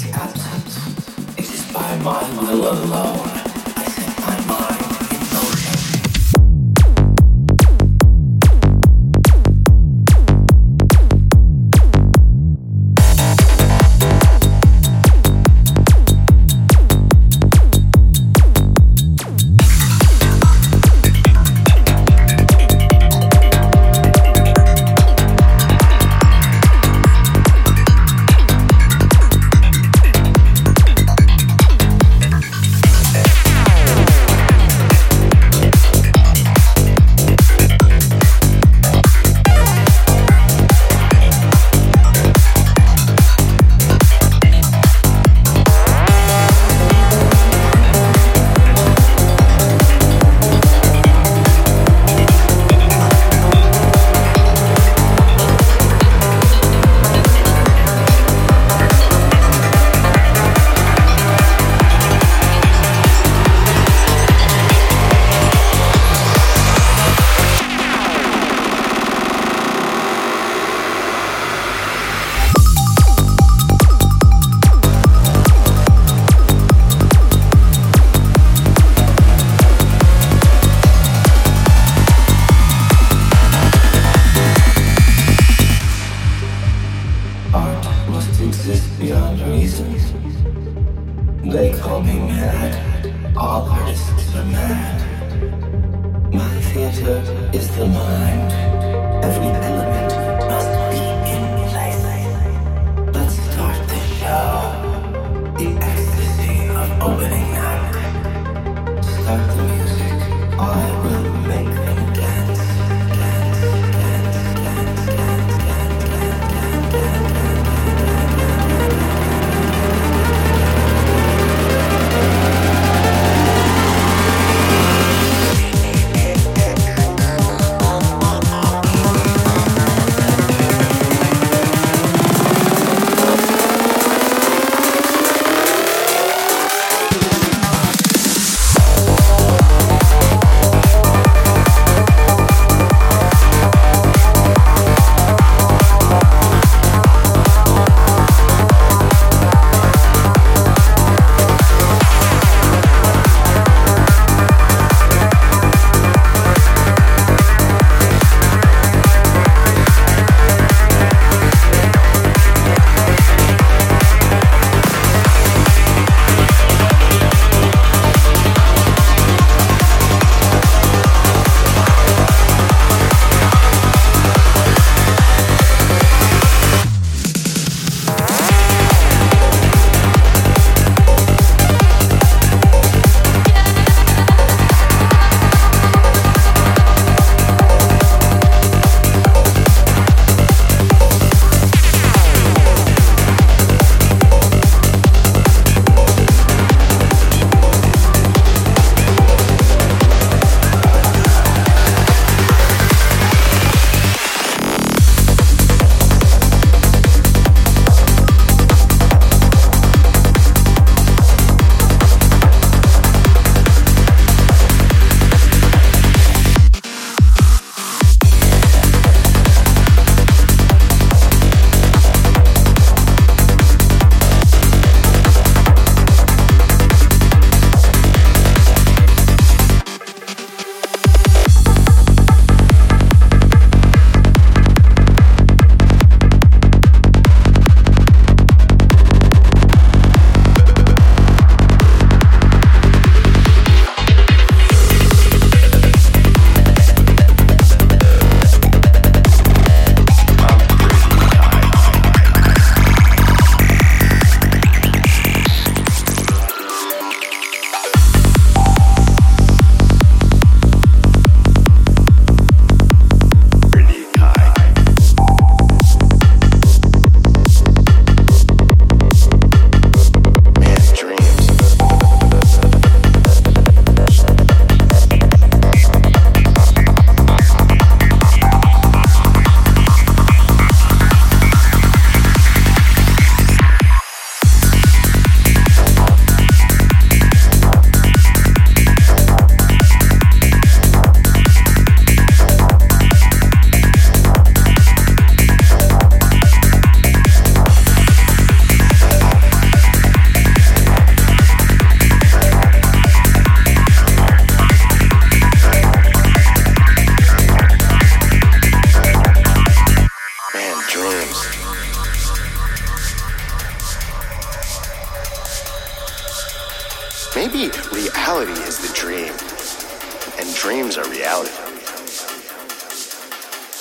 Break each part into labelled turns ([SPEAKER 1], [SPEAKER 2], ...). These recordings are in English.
[SPEAKER 1] It's inspired by my love alone.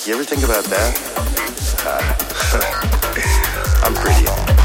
[SPEAKER 1] You ever think about that? Uh, I'm pretty.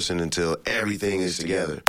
[SPEAKER 1] Person until everything is together.